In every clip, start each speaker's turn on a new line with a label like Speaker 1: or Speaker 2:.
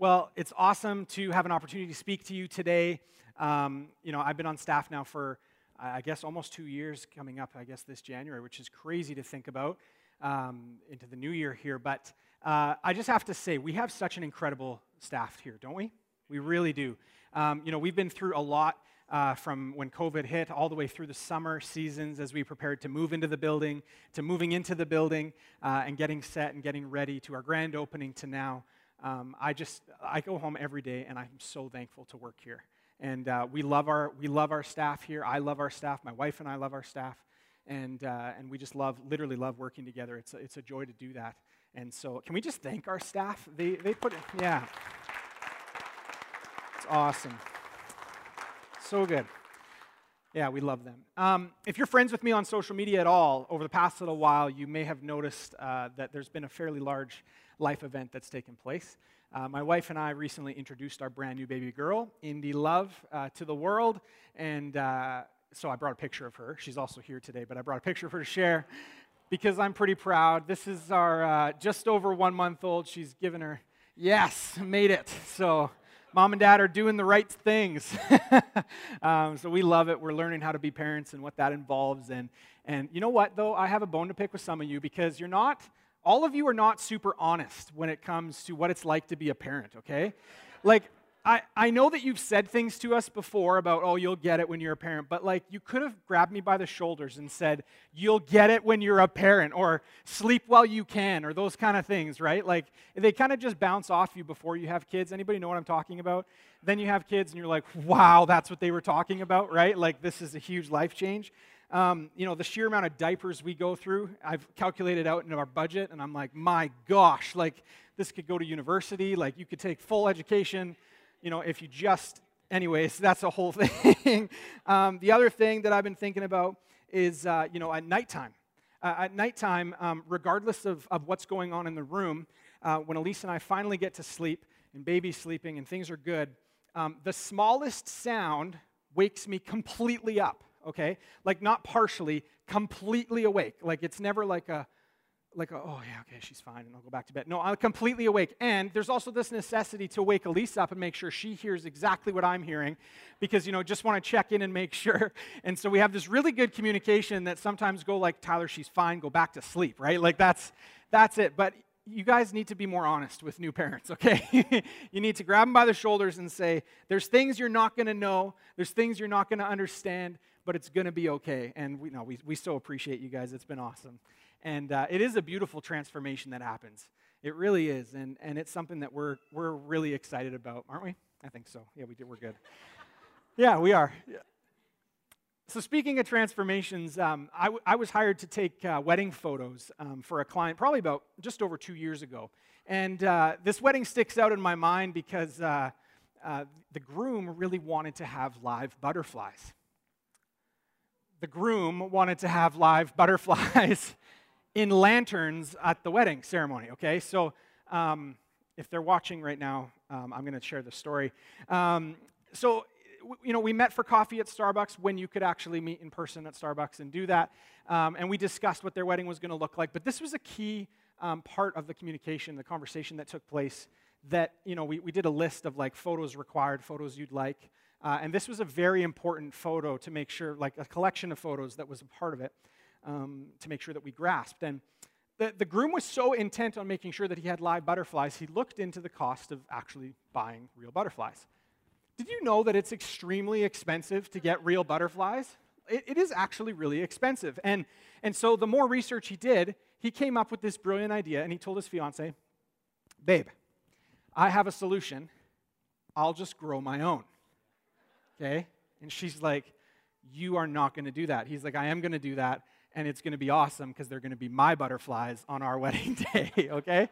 Speaker 1: Well, it's awesome to have an opportunity to speak to you today. Um, you know, I've been on staff now for, I guess, almost two years, coming up, I guess, this January, which is crazy to think about um, into the new year here. But uh, I just have to say, we have such an incredible staff here, don't we? We really do. Um, you know, we've been through a lot uh, from when COVID hit all the way through the summer seasons as we prepared to move into the building, to moving into the building uh, and getting set and getting ready to our grand opening to now um, I just I go home every day, and I'm so thankful to work here. And uh, we love our we love our staff here. I love our staff. My wife and I love our staff, and uh, and we just love literally love working together. It's a, it's a joy to do that. And so, can we just thank our staff? They they put yeah, it's awesome, so good. Yeah, we love them. Um, if you're friends with me on social media at all over the past little while, you may have noticed uh, that there's been a fairly large life event that's taken place. Uh, my wife and I recently introduced our brand new baby girl, Indy Love, uh, to the world. And uh, so I brought a picture of her. She's also here today, but I brought a picture of her to share because I'm pretty proud. This is our uh, just over one month old. She's given her, yes, made it. So mom and dad are doing the right things. um, so we love it. We're learning how to be parents and what that involves. And, and you know what, though? I have a bone to pick with some of you because you're not all of you are not super honest when it comes to what it's like to be a parent, okay? Like, I, I know that you've said things to us before about, oh, you'll get it when you're a parent, but like you could have grabbed me by the shoulders and said, you'll get it when you're a parent, or sleep while you can, or those kind of things, right? Like they kind of just bounce off you before you have kids. Anybody know what I'm talking about? Then you have kids and you're like, wow, that's what they were talking about, right? Like this is a huge life change. Um, you know, the sheer amount of diapers we go through, I've calculated out into our budget, and I'm like, my gosh, like this could go to university, like you could take full education, you know, if you just, anyways, that's a whole thing. um, the other thing that I've been thinking about is, uh, you know, at nighttime. Uh, at nighttime, um, regardless of, of what's going on in the room, uh, when Elise and I finally get to sleep and baby's sleeping and things are good, um, the smallest sound wakes me completely up okay? Like not partially, completely awake. Like it's never like a, like oh, oh yeah, okay, she's fine, and I'll go back to bed. No, I'm completely awake. And there's also this necessity to wake Elise up and make sure she hears exactly what I'm hearing, because you know, just want to check in and make sure. And so we have this really good communication that sometimes go like, Tyler, she's fine, go back to sleep, right? Like that's that's it. But you guys need to be more honest with new parents, okay? you need to grab them by the shoulders and say, there's things you're not going to know, there's things you're not going to understand, but it's going to be okay. And we, know we, we so appreciate you guys. It's been awesome. And uh, it is a beautiful transformation that happens. It really is. And, and it's something that we're, we're really excited about, aren't we? I think so. Yeah, we did. We're good. yeah, we are. Yeah. So, speaking of transformations, um, I, w- I was hired to take uh, wedding photos um, for a client probably about just over two years ago. And uh, this wedding sticks out in my mind because uh, uh the groom really wanted to have live butterflies the groom wanted to have live butterflies in lanterns at the wedding ceremony, okay? So um, if they're watching right now, um, I'm going to share the story. Um, so, you know, we met for coffee at Starbucks when you could actually meet in person at Starbucks and do that. Um, and we discussed what their wedding was going to look like. But this was a key um, part of the communication, the conversation that took place that, you know, we, we did a list of like photos required, photos you'd like. Uh, and this was a very important photo to make sure, like a collection of photos that was a part of it, um, to make sure that we grasped. And the, the groom was so intent on making sure that he had live butterflies, he looked into the cost of actually buying real butterflies. Did you know that it's extremely expensive to get real butterflies? It, it is actually really expensive. And, and so the more research he did, he came up with this brilliant idea and he told his fiance, Babe, I have a solution. I'll just grow my own okay? And she's like, You are not going to do that. He's like, I am going to do that, and it's going to be awesome because they're going to be my butterflies on our wedding day, okay?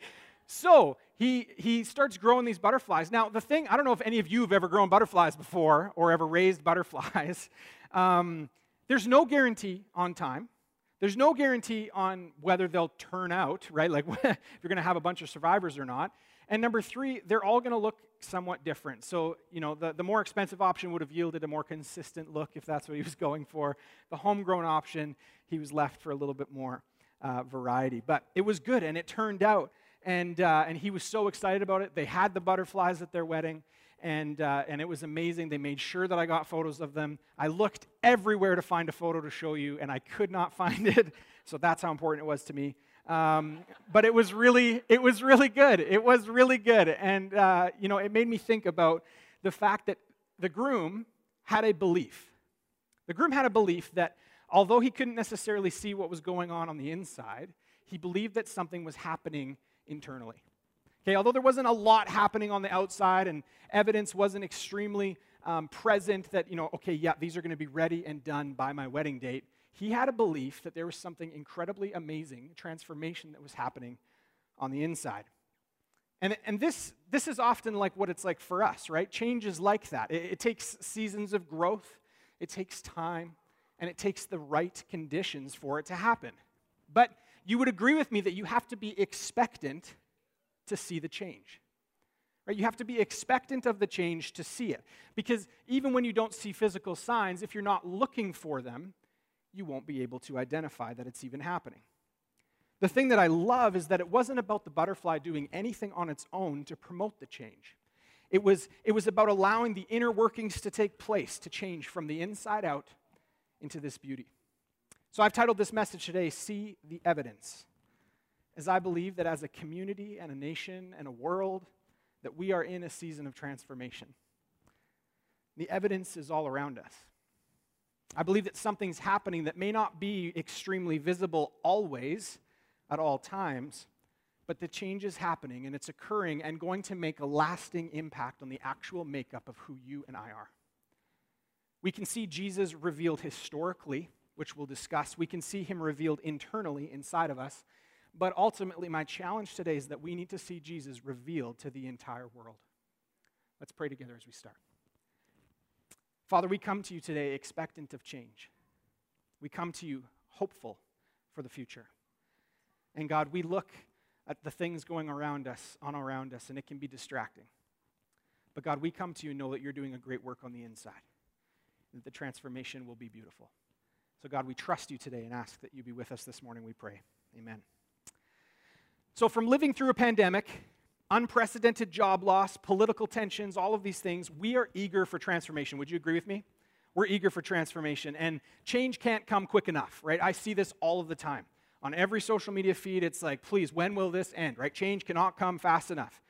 Speaker 1: So he, he starts growing these butterflies. Now, the thing, I don't know if any of you have ever grown butterflies before or ever raised butterflies. Um, there's no guarantee on time. There's no guarantee on whether they'll turn out, right? Like if you're going to have a bunch of survivors or not. And number three, they're all going to look somewhat different. So, you know, the, the more expensive option would have yielded a more consistent look if that's what he was going for. The homegrown option, he was left for a little bit more uh, variety. But it was good, and it turned out. And, uh, and he was so excited about it. They had the butterflies at their wedding, and, uh, and it was amazing. They made sure that I got photos of them. I looked everywhere to find a photo to show you, and I could not find it. So that's how important it was to me. Um, but it was really, it was really good. It was really good, and uh, you know, it made me think about the fact that the groom had a belief. The groom had a belief that although he couldn't necessarily see what was going on on the inside, he believed that something was happening internally. Okay, although there wasn't a lot happening on the outside and evidence wasn't extremely um, present that, you know, okay, yeah, these are going to be ready and done by my wedding date, he had a belief that there was something incredibly amazing, transformation that was happening on the inside. And, and this, this is often like what it's like for us, right? Change is like that. It, it takes seasons of growth, it takes time, and it takes the right conditions for it to happen. But you would agree with me that you have to be expectant to see the change. Right? You have to be expectant of the change to see it. Because even when you don't see physical signs, if you're not looking for them, you won't be able to identify that it's even happening. The thing that I love is that it wasn't about the butterfly doing anything on its own to promote the change. It was, it was about allowing the inner workings to take place, to change from the inside out into this beauty. So I've titled this message today, See the Evidence, as I believe that as a community and a nation and a world, that we are in a season of transformation. The evidence is all around us. I believe that something's happening that may not be extremely visible always, at all times, but the change is happening and it's occurring and going to make a lasting impact on the actual makeup of who you and I are. We can see Jesus revealed historically, which we'll discuss. We can see him revealed internally inside of us. But ultimately, my challenge today is that we need to see Jesus revealed to the entire world. Let's pray together as we start. Father, we come to you today expectant of change. We come to you hopeful for the future. And God, we look at the things going around us, on around us, and it can be distracting. But God, we come to you and know that you're doing a great work on the inside, that the transformation will be beautiful. So, God, we trust you today and ask that you be with us this morning, we pray. Amen. So, from living through a pandemic, unprecedented job loss, political tensions, all of these things, we are eager for transformation. Would you agree with me? We're eager for transformation, and change can't come quick enough, right? I see this all of the time on every social media feed, it's like, please, when will this end, right? Change cannot come fast enough.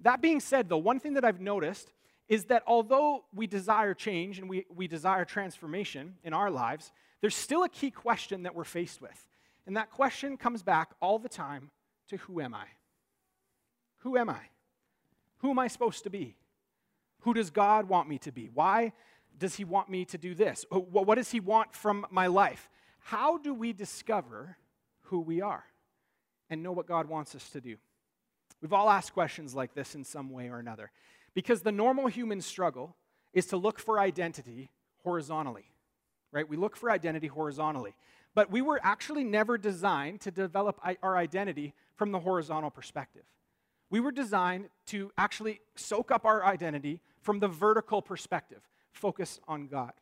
Speaker 1: That being said, though, one thing that I've noticed is that although we desire change and we, we desire transformation in our lives, there's still a key question that we're faced with. And that question comes back all the time to who am I? Who am I? Who am I supposed to be? Who does God want me to be? Why does He want me to do this? What does He want from my life? How do we discover who we are and know what God wants us to do. We've all asked questions like this in some way or another because the normal human struggle is to look for identity horizontally, right? We look for identity horizontally. But we were actually never designed to develop our identity from the horizontal perspective. We were designed to actually soak up our identity from the vertical perspective, focus on God.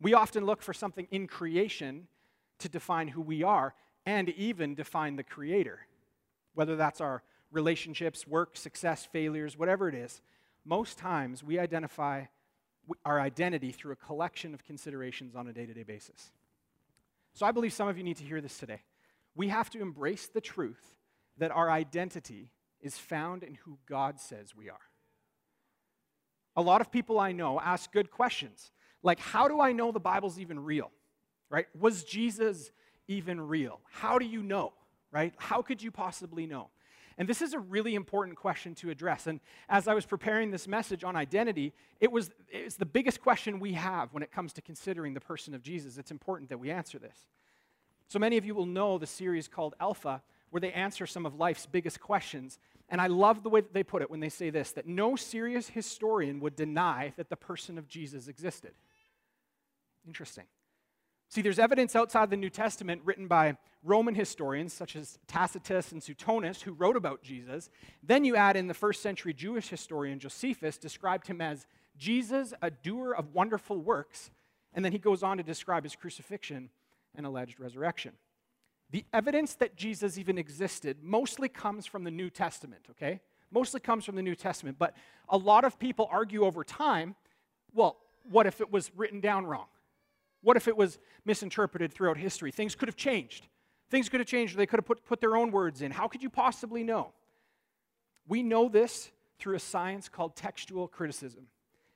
Speaker 1: We often look for something in creation to define who we are, and even define the Creator. Whether that's our relationships, work, success, failures, whatever it is, most times we identify our identity through a collection of considerations on a day to day basis. So I believe some of you need to hear this today. We have to embrace the truth that our identity is found in who God says we are. A lot of people I know ask good questions like, How do I know the Bible's even real? Right? Was Jesus even real? How do you know, right? How could you possibly know? And this is a really important question to address. And as I was preparing this message on identity, it was it's the biggest question we have when it comes to considering the person of Jesus. It's important that we answer this. So many of you will know the series called Alpha, where they answer some of life's biggest questions. And I love the way that they put it when they say this that no serious historian would deny that the person of Jesus existed. Interesting. See, there's evidence outside the New Testament written by Roman historians such as Tacitus and Suetonius who wrote about Jesus. Then you add in the first century Jewish historian Josephus described him as Jesus, a doer of wonderful works, and then he goes on to describe his crucifixion and alleged resurrection. The evidence that Jesus even existed mostly comes from the New Testament, okay? Mostly comes from the New Testament. But a lot of people argue over time well, what if it was written down wrong? What if it was misinterpreted throughout history? Things could have changed. Things could have changed. They could have put, put their own words in. How could you possibly know? We know this through a science called textual criticism.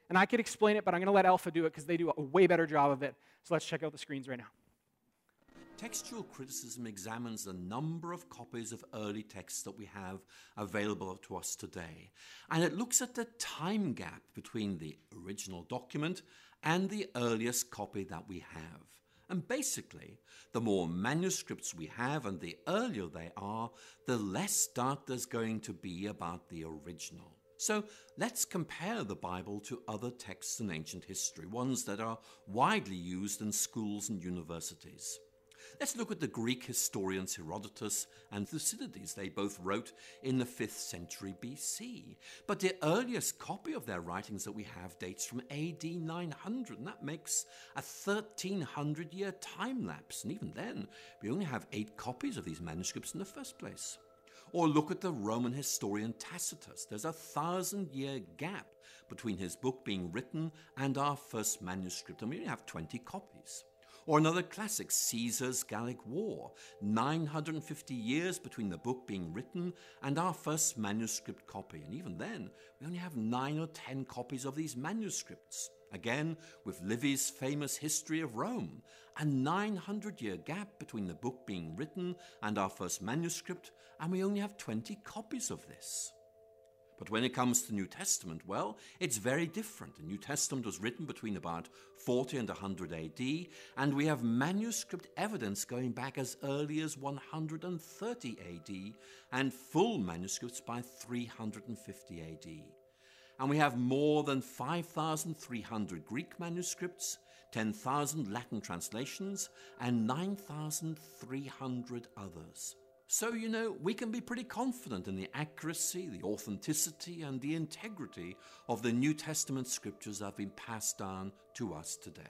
Speaker 1: And I could explain it, but I'm going to let Alpha do it because they do a way better job of it. So let's check out the screens right now.
Speaker 2: Textual criticism examines the number of copies of early texts that we have available to us today, and it looks at the time gap between the original document and the earliest copy that we have. And basically, the more manuscripts we have and the earlier they are, the less doubt there's going to be about the original. So let's compare the Bible to other texts in ancient history, ones that are widely used in schools and universities. Let's look at the Greek historians Herodotus and Thucydides. They both wrote in the 5th century BC. But the earliest copy of their writings that we have dates from AD 900, and that makes a 1300 year time lapse. And even then, we only have eight copies of these manuscripts in the first place. Or look at the Roman historian Tacitus. There's a thousand year gap between his book being written and our first manuscript, and we only have 20 copies. Or another classic, Caesar's Gallic War, 950 years between the book being written and our first manuscript copy. And even then, we only have nine or ten copies of these manuscripts. Again, with Livy's famous History of Rome, a 900 year gap between the book being written and our first manuscript, and we only have 20 copies of this. But when it comes to New Testament, well, it's very different. The New Testament was written between about 40 and 100 AD, and we have manuscript evidence going back as early as 130 AD, and full manuscripts by 350 AD. And we have more than 5,300 Greek manuscripts, 10,000 Latin translations, and 9,300 others. So, you know, we can be pretty confident in the accuracy, the authenticity, and the integrity of the New Testament scriptures that have been passed down to us today.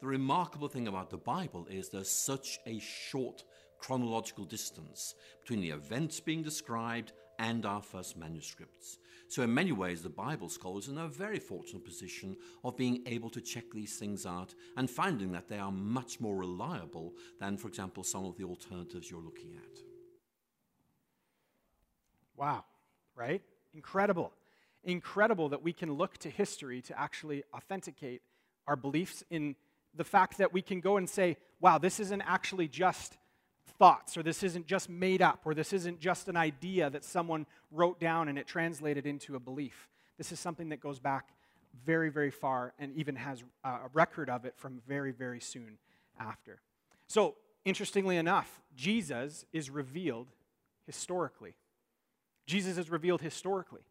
Speaker 2: The remarkable thing about the Bible is there's such a short chronological distance between the events being described and our first manuscripts. So, in many ways, the Bible scholars are in a very fortunate position of being able to check these things out and finding that they are much more reliable than, for example, some of the alternatives you're looking at.
Speaker 1: Wow, right? Incredible. Incredible that we can look to history to actually authenticate our beliefs in the fact that we can go and say, wow, this isn't actually just thoughts, or this isn't just made up, or this isn't just an idea that someone wrote down and it translated into a belief. This is something that goes back very, very far and even has uh, a record of it from very, very soon after. So, interestingly enough, Jesus is revealed historically. Jesus is revealed historically.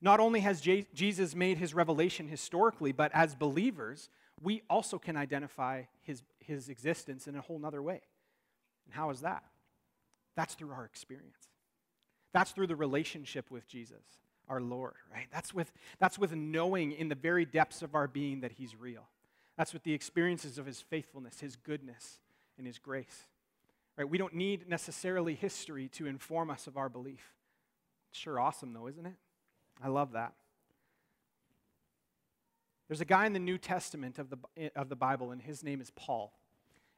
Speaker 1: Not only has J- Jesus made his revelation historically, but as believers, we also can identify his, his existence in a whole other way. And how is that? That's through our experience. That's through the relationship with Jesus, our Lord, right? That's with, that's with knowing in the very depths of our being that he's real. That's with the experiences of his faithfulness, his goodness, and his grace. Right? We don't need necessarily history to inform us of our belief. Sure, awesome though, isn't it? I love that. There's a guy in the New Testament of the, of the Bible, and his name is Paul.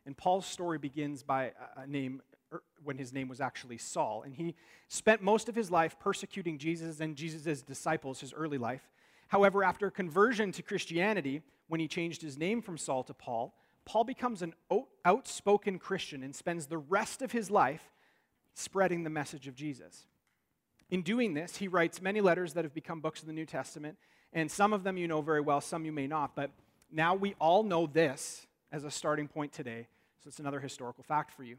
Speaker 1: And Paul's story begins by a name er, when his name was actually Saul. And he spent most of his life persecuting Jesus and Jesus' disciples, his early life. However, after conversion to Christianity, when he changed his name from Saul to Paul, Paul becomes an outspoken Christian and spends the rest of his life spreading the message of Jesus. In doing this, he writes many letters that have become books of the New Testament, and some of them you know very well, some you may not, but now we all know this as a starting point today, so it's another historical fact for you.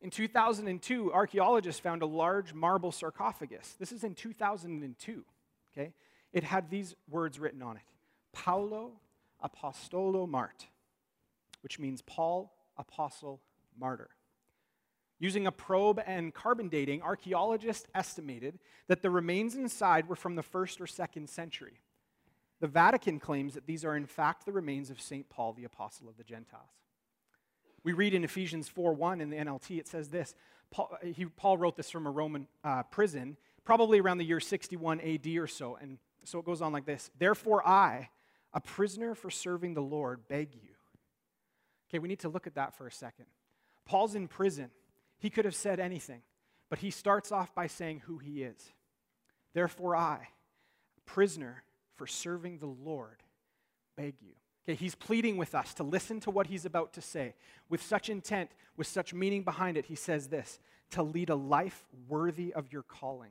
Speaker 1: In 2002, archaeologists found a large marble sarcophagus. This is in 2002, okay? It had these words written on it Paulo Apostolo Mart, which means Paul, Apostle, Martyr. Using a probe and carbon dating, archaeologists estimated that the remains inside were from the first or second century. The Vatican claims that these are, in fact, the remains of St. Paul, the Apostle of the Gentiles. We read in Ephesians 4 1 in the NLT, it says this. Paul, he, Paul wrote this from a Roman uh, prison, probably around the year 61 AD or so. And so it goes on like this Therefore, I, a prisoner for serving the Lord, beg you. Okay, we need to look at that for a second. Paul's in prison. He could have said anything, but he starts off by saying who he is. Therefore, I, prisoner for serving the Lord, beg you. Okay, he's pleading with us to listen to what he's about to say. With such intent, with such meaning behind it, he says this to lead a life worthy of your calling.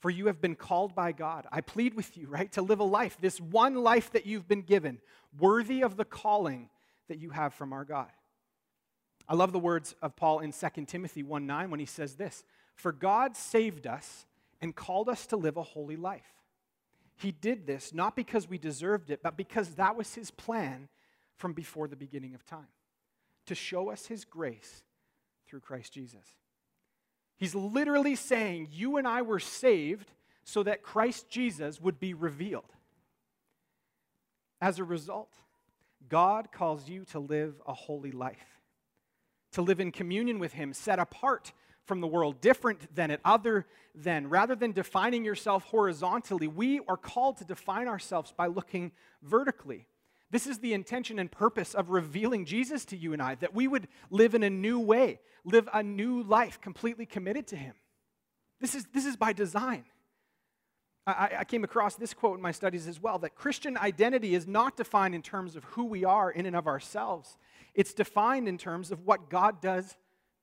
Speaker 1: For you have been called by God. I plead with you, right, to live a life, this one life that you've been given, worthy of the calling that you have from our God. I love the words of Paul in 2 Timothy 1 9 when he says this For God saved us and called us to live a holy life he did this not because we deserved it, but because that was his plan from before the beginning of time to show us his grace through Christ Jesus. He's literally saying, You and I were saved so that Christ Jesus would be revealed. As a result, God calls you to live a holy life, to live in communion with Him, set apart from the world, different than it, other than. Rather than defining yourself horizontally, we are called to define ourselves by looking vertically. This is the intention and purpose of revealing Jesus to you and I, that we would live in a new way, live a new life completely committed to Him. This is, this is by design. I, I, came across this quote in my studies as well that Christian identity is not defined in terms of who we are in and of ourselves, it's defined in terms of what God does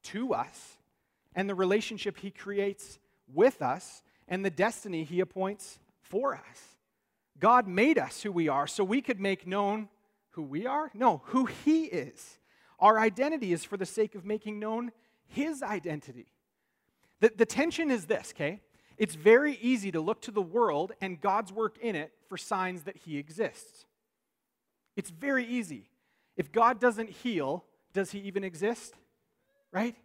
Speaker 1: to us and the relationship He creates with us and the destiny He appoints for us. God made us who we are so we could make known who we are? No, who He is. Our identity is for the sake of making known His identity. The, the tension is this, okay? It's very easy to look to the world and God's work in it for signs that He exists. It's very easy. If God doesn't heal, does He even exist? Right?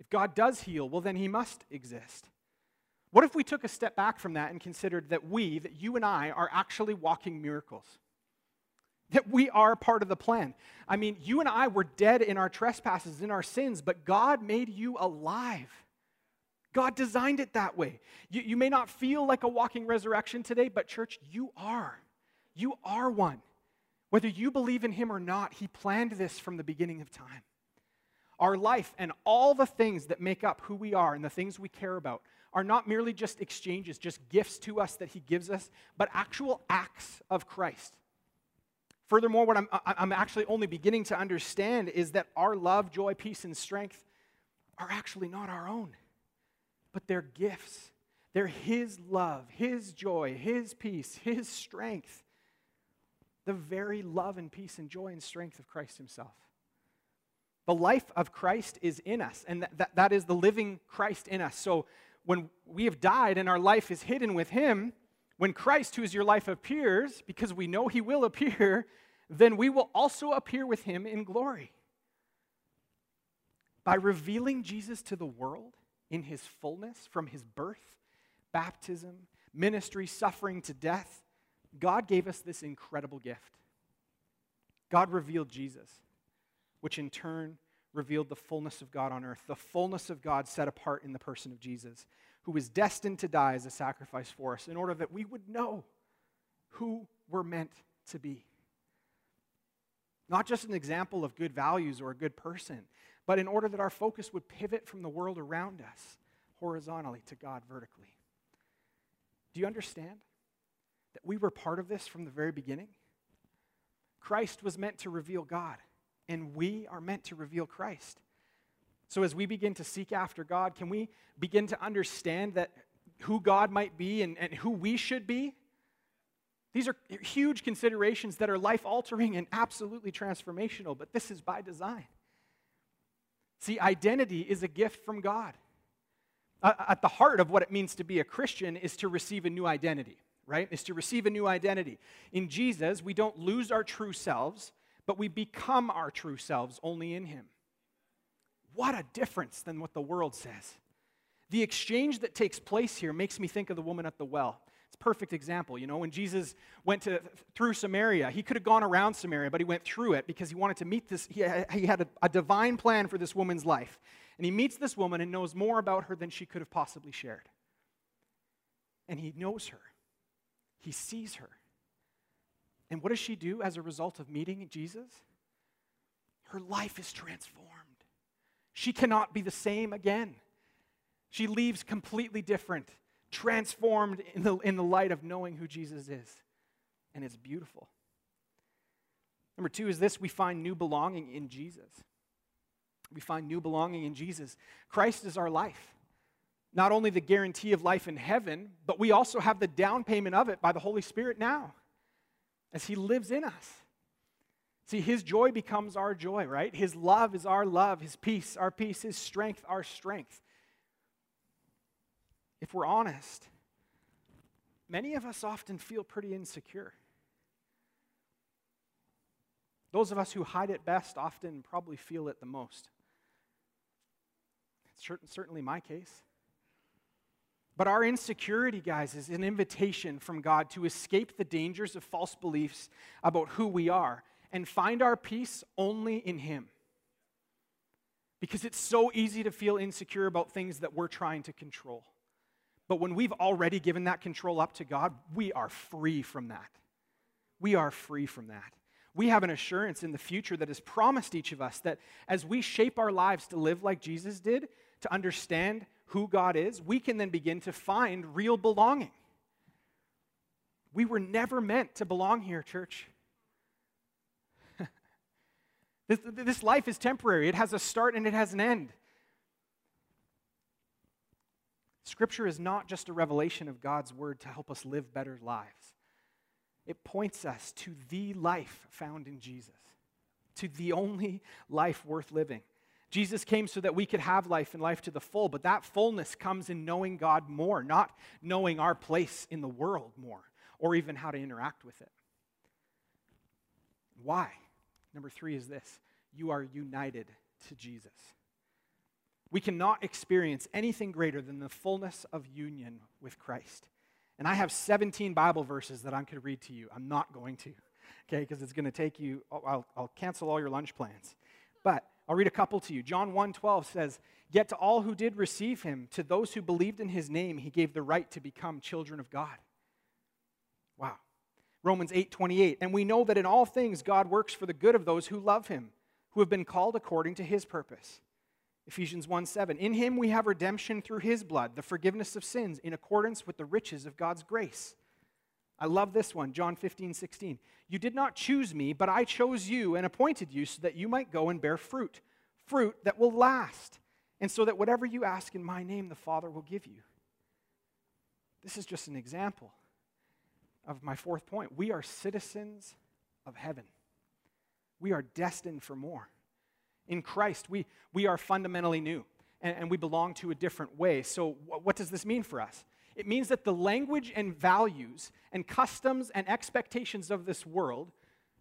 Speaker 1: If God does heal, well, then he must exist. What if we took a step back from that and considered that we, that you and I, are actually walking miracles? That we are part of the plan. I mean, you and I were dead in our trespasses, in our sins, but God made you alive. God designed it that way. You, you may not feel like a walking resurrection today, but church, you are. You are one. Whether you believe in Him or not, He planned this from the beginning of time. Our life and all the things that make up who we are and the things we care about are not merely just exchanges, just gifts to us that He gives us, but actual acts of Christ. Furthermore, what I'm, I'm actually only beginning to understand is that our love, joy, peace, and strength are actually not our own, but they're gifts. They're His love, His joy, His peace, His strength. The very love and peace and joy and strength of Christ Himself. The life of Christ is in us, and that, that, that is the living Christ in us. So when we have died and our life is hidden with Him, when Christ, who is your life, appears, because we know He will appear, then we will also appear with Him in glory. By revealing Jesus to the world in His fullness, from His birth, baptism, ministry, suffering to death, God gave us this incredible gift. God revealed Jesus which in turn revealed the fullness of God on earth, the fullness of God set apart in the person of Jesus, who was destined to die as a sacrifice for us in order that we would know who we're meant to be. Not just an example of good values or a good person, but in order that our focus would pivot from the world around us horizontally to God vertically. Do you understand that we were part of this from the very beginning? Christ was meant to reveal God and we are meant to reveal Christ. So, as we begin to seek after God, can we begin to understand that who God might be and, and who we should be? These are huge considerations that are life altering and absolutely transformational, but this is by design. See, identity is a gift from God. At the heart of what it means to be a Christian is to receive a new identity, right? Is to receive a new identity. In Jesus, we don't lose our true selves, but we become our true selves only in Him. What a difference than what the world says. The exchange that takes place here makes me think of the woman at the well. It's a perfect example. You know, when Jesus went to, through Samaria, he could have gone around Samaria, but he went through it because he wanted to meet this. He, had a divine plan for this woman's life. And he meets this woman and knows more about her than she could have possibly shared. And he knows her, he sees her. And what does she do as a result of meeting Jesus? Her life is transformed. She cannot be the same again. She leaves completely different, transformed in the, in the light of knowing who Jesus is. And it's beautiful. Number two is this we find new belonging in Jesus. We find new belonging in Jesus. Christ is our life. Not only the guarantee of life in heaven, but we also have the down payment of it by the Holy Spirit now as He lives in us. See, His joy becomes our joy, right? His love is our love, His peace, our peace, His strength, our strength if we're honest, many of us often feel pretty insecure. Those of us who hide it best often probably feel it the most. It's certainly my case. But our insecurity, guys, is an invitation from God to escape the dangers of false beliefs about who we are and find our peace only in Him. Because it's so easy to feel insecure about things that we're trying to control. But when we've already given that control up to God, we are free from that. We are free from that. We have an assurance in the future that is promised each of us that as we shape our lives to live like Jesus did, to understand who God is, we can then begin to find real belonging. We were never meant to belong here, church. this, this life is temporary, it has a start and it has an end. Scripture is not just a revelation of God's word to help us live better lives, it points us to the life found in Jesus, to the only life worth living. Jesus came so that we could have life and life to the full, but that fullness comes in knowing God more, not knowing our place in the world more, or even how to interact with it. Why? Number three is this you are united to Jesus. We cannot experience anything greater than the fullness of union with Christ. And I have 17 Bible verses that I could read to you. I'm not going to, okay, because it's going to take you, oh, I'll, I'll cancel all your lunch plans. But I'll read a couple to you. John 1 12 says, Yet to all who did receive him, to those who believed in his name, he gave the right to become children of God. Wow. Romans 8 28. And we know that in all things God works for the good of those who love him, who have been called according to his purpose. Ephesians 1 7. In him we have redemption through his blood, the forgiveness of sins, in accordance with the riches of God's grace. I love this one, John 15, 16. You did not choose me, but I chose you and appointed you so that you might go and bear fruit, fruit that will last, and so that whatever you ask in my name, the Father will give you. This is just an example of my fourth point. We are citizens of heaven, we are destined for more. In Christ, we, we are fundamentally new and, and we belong to a different way. So, wh- what does this mean for us? It means that the language and values and customs and expectations of this world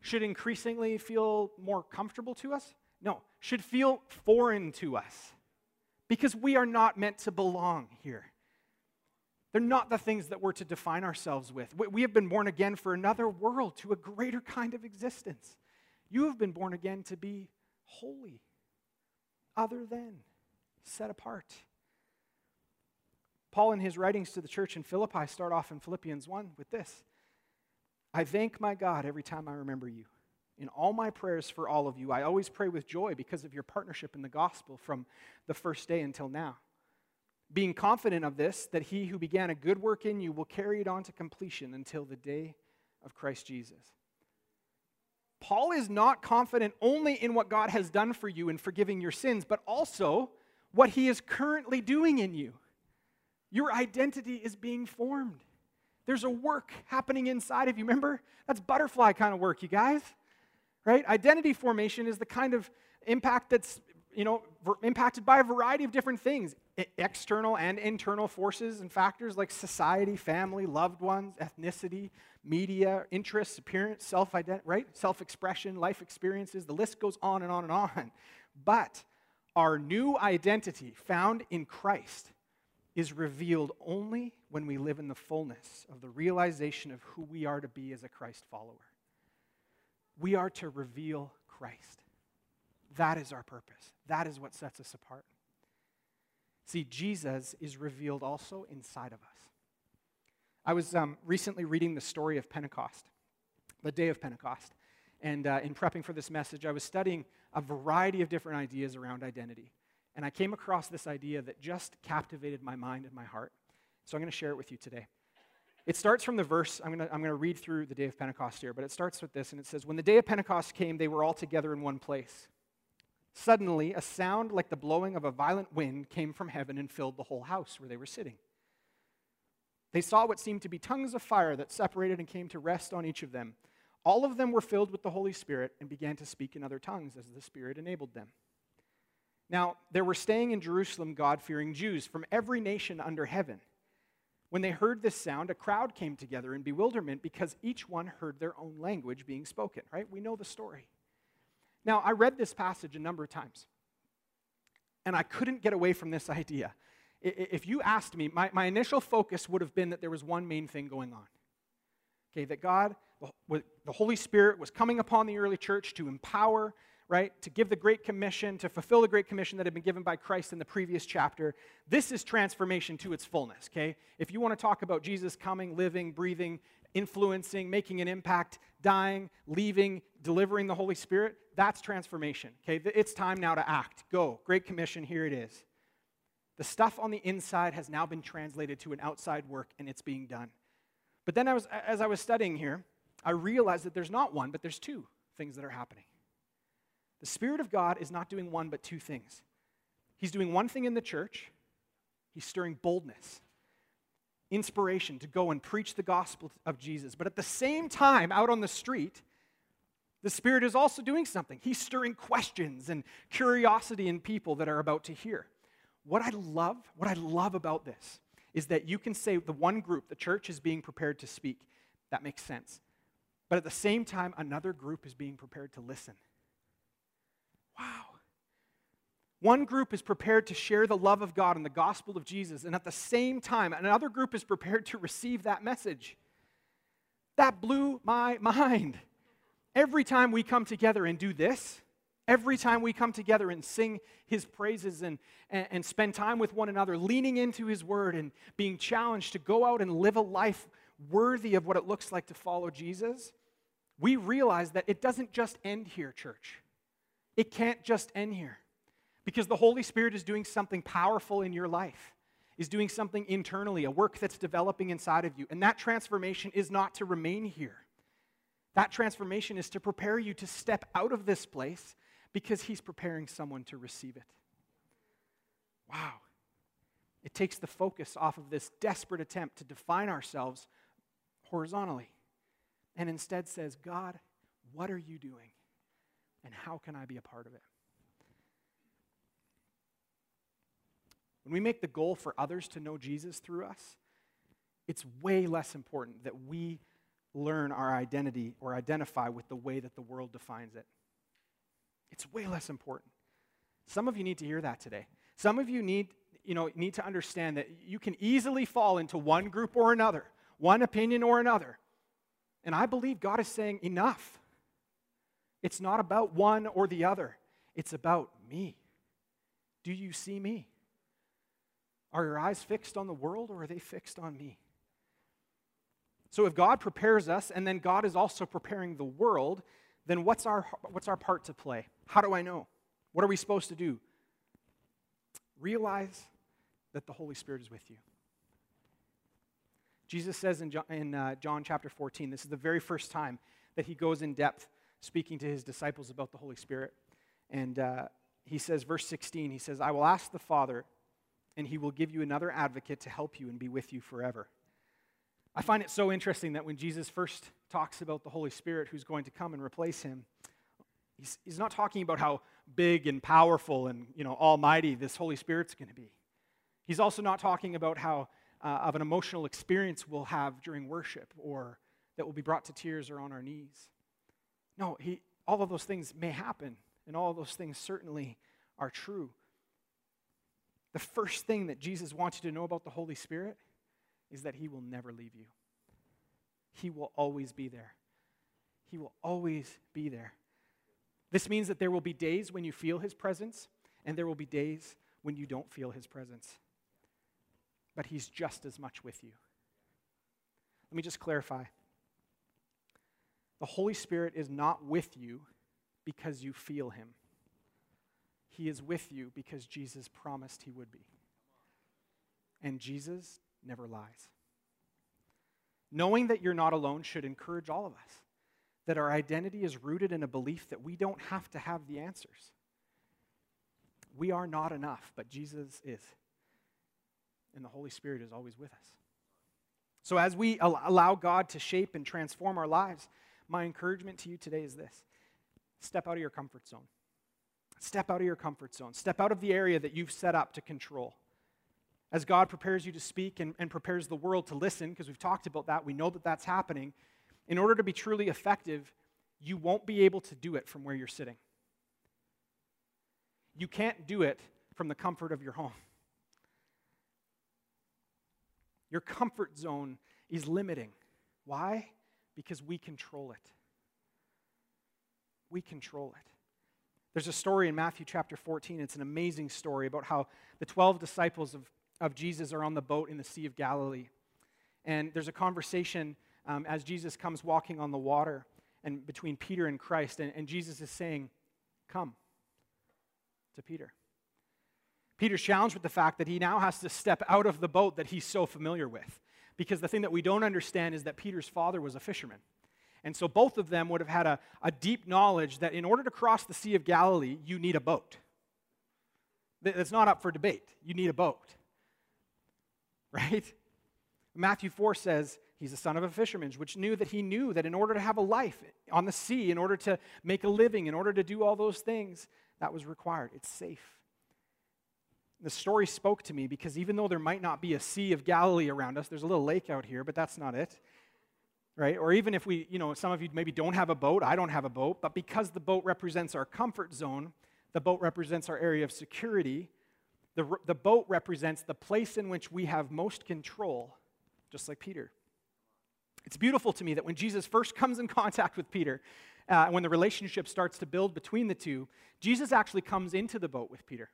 Speaker 1: should increasingly feel more comfortable to us. No, should feel foreign to us because we are not meant to belong here. They're not the things that we're to define ourselves with. We have been born again for another world, to a greater kind of existence. You have been born again to be holy, other than, set apart. Paul, in his writings to the church in Philippi, start off in Philippians 1 with this I thank my God every time I remember you. In all my prayers for all of you, I always pray with joy because of your partnership in the gospel from the first day until now. Being confident of this, that he who began a good work in you will carry it on to completion until the day of Christ Jesus. Paul is not confident only in what God has done for you in forgiving your sins, but also what he is currently doing in you. Your identity is being formed. There's a work happening inside of you. Remember? That's butterfly kind of work, you guys. Right? Identity formation is the kind of impact that's, you know, impacted by a variety of different things external and internal forces and factors like society, family, loved ones, ethnicity, media, interests, appearance, self identity, right? Self expression, life experiences. The list goes on and on and on. But our new identity found in Christ is revealed only when we live in the fullness of the realization of who we are to be as a Christ follower. We are to reveal Christ. That is our purpose. That is what sets us apart. See, Jesus is revealed also inside of us. I was um, recently reading the story of Pentecost, the day of Pentecost. And uh, in prepping for this message, I was studying a variety of different ideas around identity. And I came across this idea that just captivated my mind and my heart. So I'm going to share it with you today. It starts from the verse, I'm going, to, I'm going to read through the day of Pentecost here, but it starts with this, and it says, When the day of Pentecost came, they were all together in one place. Suddenly, a sound like the blowing of a violent wind came from heaven and filled the whole house where they were sitting. They saw what seemed to be tongues of fire that separated and came to rest on each of them. All of them were filled with the Holy Spirit and began to speak in other tongues as the Spirit enabled them. Now, there were staying in Jerusalem God fearing Jews from every nation under heaven. When they heard this sound, a crowd came together in bewilderment because each one heard their own language being spoken, right? We know the story. Now, I read this passage a number of times, and I couldn't get away from this idea. If you asked me, my, my initial focus would have been that there was one main thing going on. Okay, that God, the Holy Spirit was coming upon the early church to empower, right, to give the Great Commission, to fulfill the Great Commission that had been given by Christ in the previous chapter. This is transformation to its fullness, okay? If you want to talk about Jesus coming, living, breathing, influencing, making an impact, dying, leaving, delivering the Holy Spirit, that's transformation. Okay, it's time now to act. Go. Great Commission, here it is. The stuff on the inside has now been translated to an outside work and it's being done. But then I was, as I was studying here, I realized that there's not one, but there's two things that are happening. The Spirit of God is not doing one, but two things. He's doing one thing in the church, He's stirring boldness inspiration to go and preach the gospel of Jesus. But at the same time, out on the street, the Spirit is also doing something. He's stirring questions and curiosity in people that are about to hear. What I love, what I love about this is that you can say the one group, the church, is being prepared to speak. That makes sense. But at the same time, another group is being prepared to listen. Wow. One group is prepared to share the love of God and the gospel of Jesus, and at the same time, another group is prepared to receive that message. That blew my mind. Every time we come together and do this, every time we come together and sing his praises and, and, and, spend time with one another, leaning into his word and being challenged to go out and live a life worthy of what it looks like to follow Jesus, we realize that it doesn't just end here, church. It can't just end here. Because the Holy Spirit is doing something powerful in your life, is doing something internally, a work that's developing inside of you. And that transformation is not to remain here. That transformation is to prepare you to step out of this place because He's preparing someone to receive it. Wow. It takes the focus off of this desperate attempt to define ourselves horizontally and instead says, God, what are you doing? And how can I be a part of it? When we make the goal for others to know Jesus through us, it's way less important that we learn our identity or identify with the way that the world defines it. It's way less important. Some of you need to hear that today. Some of you need, you know, need to understand that you can easily fall into one group or another, one opinion or another. And I believe God is saying, enough. It's not about one or the other, it's about me. Do you see me? Are your eyes fixed on the world or are they fixed on me? So if God prepares us and then God is also preparing the world, then what's our, what's our part to play? How do I know? What are we supposed to do? Realize that the Holy Spirit is with you. Jesus says in John, in, uh, John chapter 14, this is the very first time that he goes in depth speaking to his disciples about the Holy Spirit. And uh, he says, verse 16, he says, I will ask the Father and he will give you another advocate to help you and be with you forever. I find it so interesting that when Jesus first talks about the Holy Spirit who's going to come and replace him, he's, he's not talking about how big and powerful and you know, almighty this Holy Spirit's going to be. He's also not talking about how uh, of an emotional experience we'll have during worship or that will be brought to tears or on our knees. No, he, all of those things may happen, and all of those things certainly are true. the first thing that Jesus wants you to know about the Holy Spirit is that He will never leave you. He will always be there. He will always be there. This means that there will be days when you feel His presence, and there will be days when you don't feel His presence. But He's just as much with you. Let me just clarify the Holy Spirit is not with you because you feel Him. He is with you because Jesus promised He would be. And Jesus never lies. Knowing that you're not alone should encourage all of us that our identity is rooted in a belief that we don't have to have the answers. We are not enough, but Jesus is. And the Holy Spirit is always with us. So, as we allow God to shape and transform our lives, my encouragement to you today is this step out of your comfort zone. Step out of your comfort zone. Step out of the area that you've set up to control. As God prepares you to speak and, and prepares the world to listen, because we've talked about that, we know that that's happening. In order to be truly effective, you won't be able to do it from where you're sitting. You can't do it from the comfort of your home. Your comfort zone is limiting. Why? Because we control it. We control it. There's a story in Matthew chapter 14. It's an amazing story about how the 12 disciples of, of Jesus are on the boat in the Sea of Galilee. And there's a conversation um, as Jesus comes walking on the water and between Peter and Christ. And, and Jesus is saying, Come to Peter. Peter's challenged with the fact that he now has to step out of the boat that he's so familiar with. Because the thing that we don't understand is that Peter's father was a fisherman. And so both of them would have had a, a deep knowledge that in order to cross the Sea of Galilee, you need a boat. That's not up for debate. You need a boat. Right? Matthew 4 says, He's the son of a fisherman, which knew that he knew that in order to have a life on the sea, in order to make a living, in order to do all those things, that was required. It's safe the story spoke to me because even though there might not be a Sea of Galilee around us, there's a little lake out here, but that's not it. Right? Or even if we, you know, some of you maybe don't have a boat, I don't have a boat, but because the boat represents our comfort zone, the boat represents our area of security, the, the boat represents the place in which we have most control, just like Peter. It's beautiful to me that when Jesus first comes in contact with Peter, uh, when the relationship starts to build between the two, Jesus actually comes into the boat with Peter.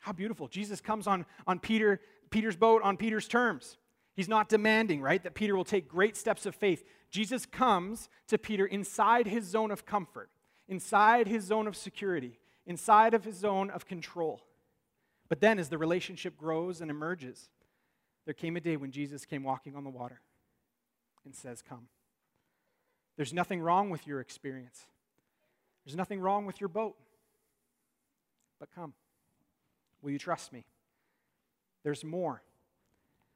Speaker 1: How beautiful. Jesus comes on, on Peter, Peter's boat on Peter's terms. He's not demanding, right, that Peter will take great steps of faith. Jesus comes to Peter inside his zone of comfort, inside his zone of security, inside of his zone of control. But then, as the relationship grows and emerges, there came a day when Jesus came walking on the water and says, Come. There's nothing wrong with your experience, there's nothing wrong with your boat, but come. Will you trust me? There's more.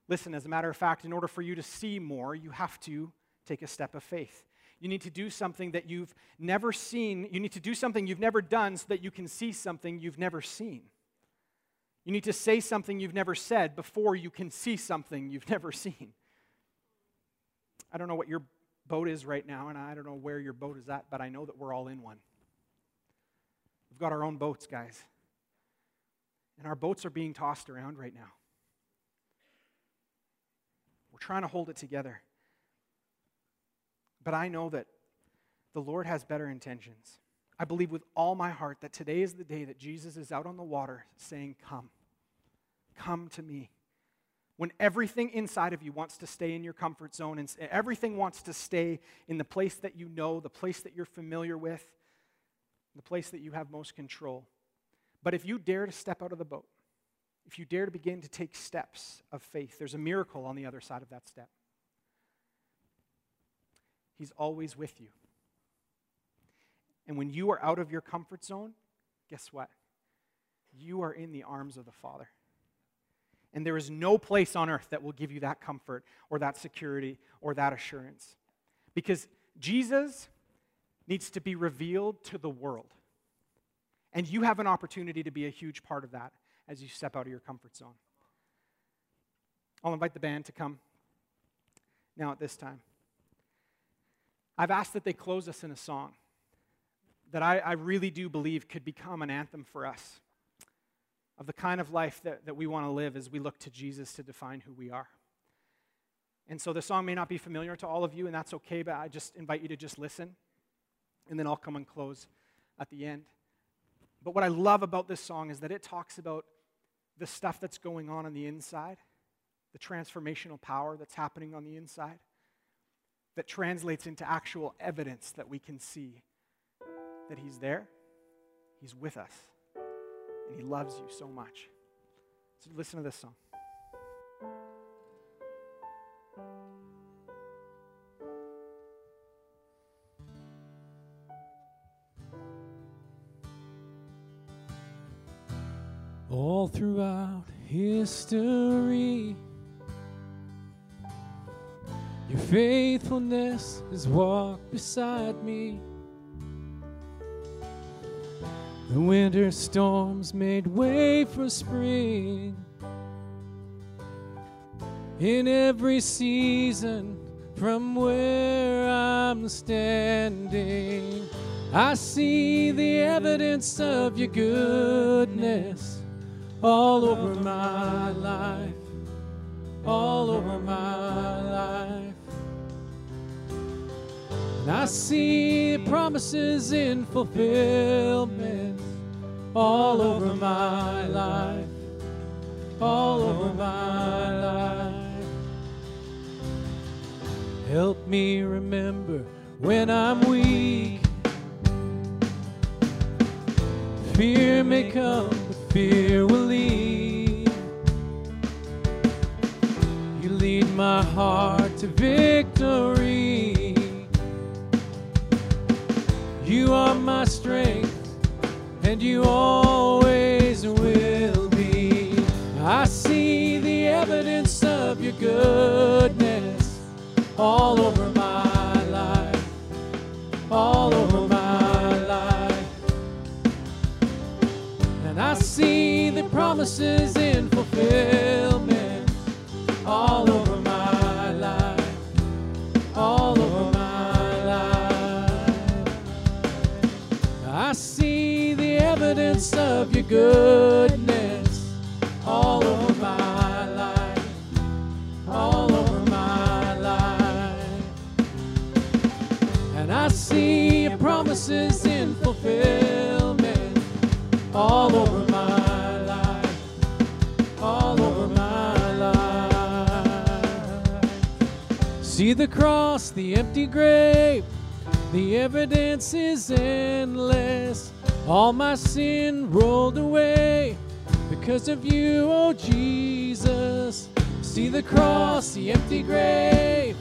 Speaker 1: Listen, as a matter of fact, in order for you to see more, you have to take a step of faith. You need to do something that you've never seen. You need to do something you've never done so that you can see something you've never seen. You need to say something you've never said before you can see something you've never seen. I don't know what your boat is right now, and I don't know where your boat is at, but I know that we're all in one. We've got our own boats, guys. And our boats are being tossed around right now. We're trying to hold it together. But I know that the Lord has better intentions. I believe with all my heart that today is the day that Jesus is out on the water saying, Come, come to me. When everything inside of you wants to stay in your comfort zone and everything wants to stay in the place that you know, the place that you're familiar with, the place that you have most control. But if you dare to step out of the boat, if you dare to begin to take steps of faith, there's a miracle on the other side of that step. He's always with you. And when you are out of your comfort zone, guess what? You are in the arms of the Father. And there is no place on earth that will give you that comfort or that security or that assurance. Because Jesus needs to be revealed to the world. And you have an opportunity to be a huge part of that as you step out of your comfort zone. I'll invite the band to come now at this time. I've asked that they close us in a song that I, I really do believe could become an anthem for us. of the kind of life that, that we want to live as we look to Jesus to define who we are. And so the song may not be familiar to all of you, and that's okay, but I just invite you to just listen, and then I'll come and close at the end. But what I love about this song is that it talks about the stuff that's going on on the inside, the transformational power that's happening on the inside, that translates into actual evidence that we can see that He's there, He's with us, and He loves you so much. So listen to this song.
Speaker 3: All throughout history, your faithfulness has walked beside me. The winter storms made way for spring. In every season, from where I'm standing, I see the evidence of your goodness all over my life, all over my life. And I see promises in fulfillment all over my life, all over my life. Help me remember when I'm weak. Fear may come, fear will. You lead my heart to victory. You are my strength, and you always will be. I see the evidence of your goodness all over my I see the promises in fulfillment all over my life, all over my life. I see the evidence of your goodness all over my life, all over my life. And I see your promises in fulfillment all over See the cross, the empty grave, the evidence is endless. All my sin rolled away because of you, oh Jesus. See the cross, the empty grave,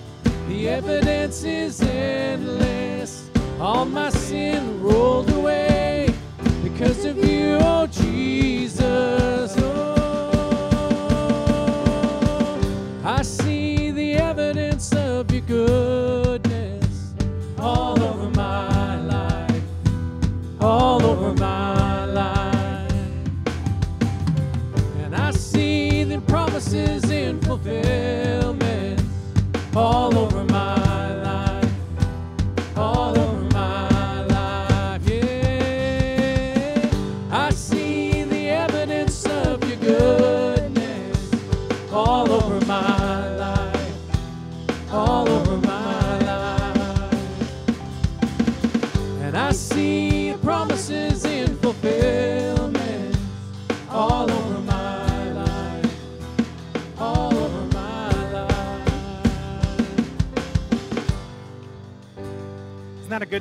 Speaker 3: the evidence is endless. All my sin rolled away because of you, oh Jesus. Of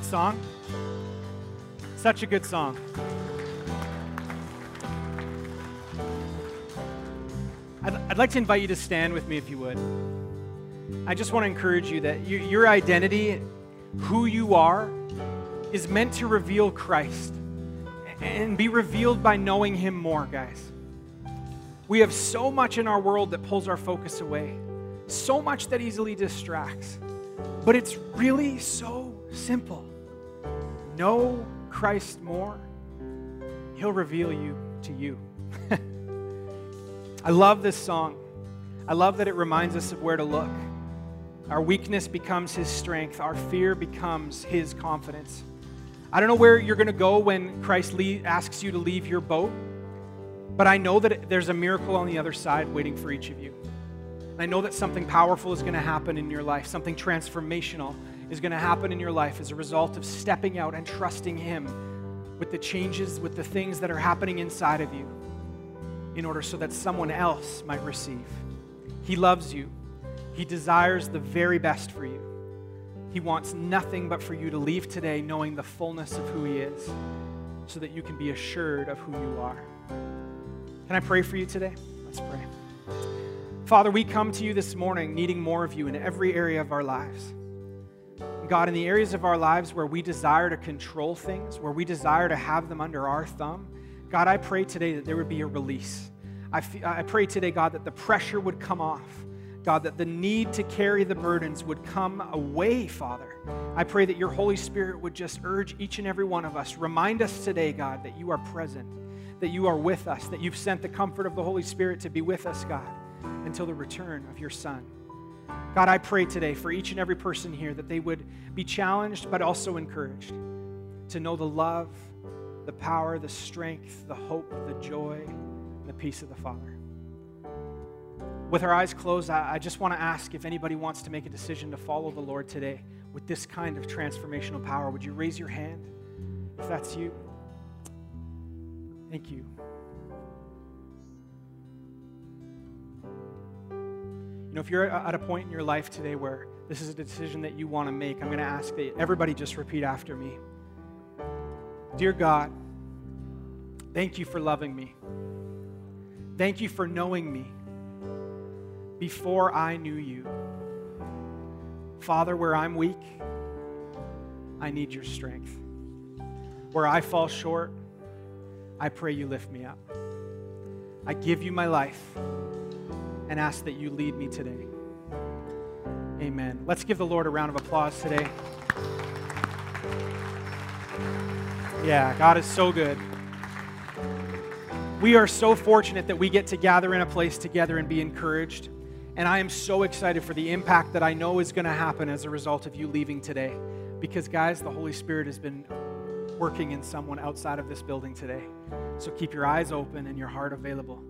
Speaker 1: good song? Such a good song. I'd, I'd like to invite you to stand with me if you would. I just want to encourage you that your, your identity, who you are, is meant to reveal Christ and be revealed by knowing Him more, guys. We have so much in our world that pulls our focus away, so much that easily distracts. But it's really so simple. Know Christ more, He'll reveal you to you. I love this song. I love that it reminds us of where to look. Our weakness becomes His strength, our fear becomes His confidence. I don't know where you're going to go when Christ le- asks you to leave your boat, But I know that there's a miracle on the other side waiting for each of you. I know that something powerful is going to happen in your life, something transformational is going to happen in your life as a result of stepping out and trusting Him with the changes, with the things that are happening inside of you, in order so that someone else might receive. He loves you, He desires the very best for you. He wants nothing but for you to leave today knowing the fullness of who He is so that you can be assured of who you are. Can I pray for you today? Let's pray. Father, we come to you this morning needing more of you in every area of our lives. God, in the areas of our lives where we desire to control things, where we desire to have them under our thumb, God, I pray today that there would be a release. I, I pray today, God, that the pressure would come off. God, that the need to carry the burdens would come away, Father. I pray that your Holy Spirit would just urge each and every one of us. Remind us today, God, that you are present, that you are with us, that you've sent the comfort of the Holy Spirit to be with us, God, until the return of your Son. God, I pray today for each and every person here that they would be challenged but also encouraged to know the love, the power, the strength, the hope, the joy, and the peace of the Father. With our eyes closed, I, just want to ask if anybody wants to make a decision to follow the Lord today with this kind of transformational power. Would you raise your hand if that's you? Thank you. You know, if you're at a point in your life today where this is a decision that you want to make, I'm going to ask that everybody just repeat after me. Dear God, thank you for loving me. Thank you for knowing me before I knew you. Father, where I'm weak, I need your strength. Where I fall short, I pray you lift me up. I give you my life and ask that you lead me today. Amen. Let's give the Lord a round of applause today. Yeah, God is so good. We are so fortunate that we get to gather in a place together and be encouraged. And I am so excited for the impact that I know is going to happen as a result of you leaving today. Because, guys, the Holy Spirit has been working in someone outside of this building today. So keep your eyes open and your heart available.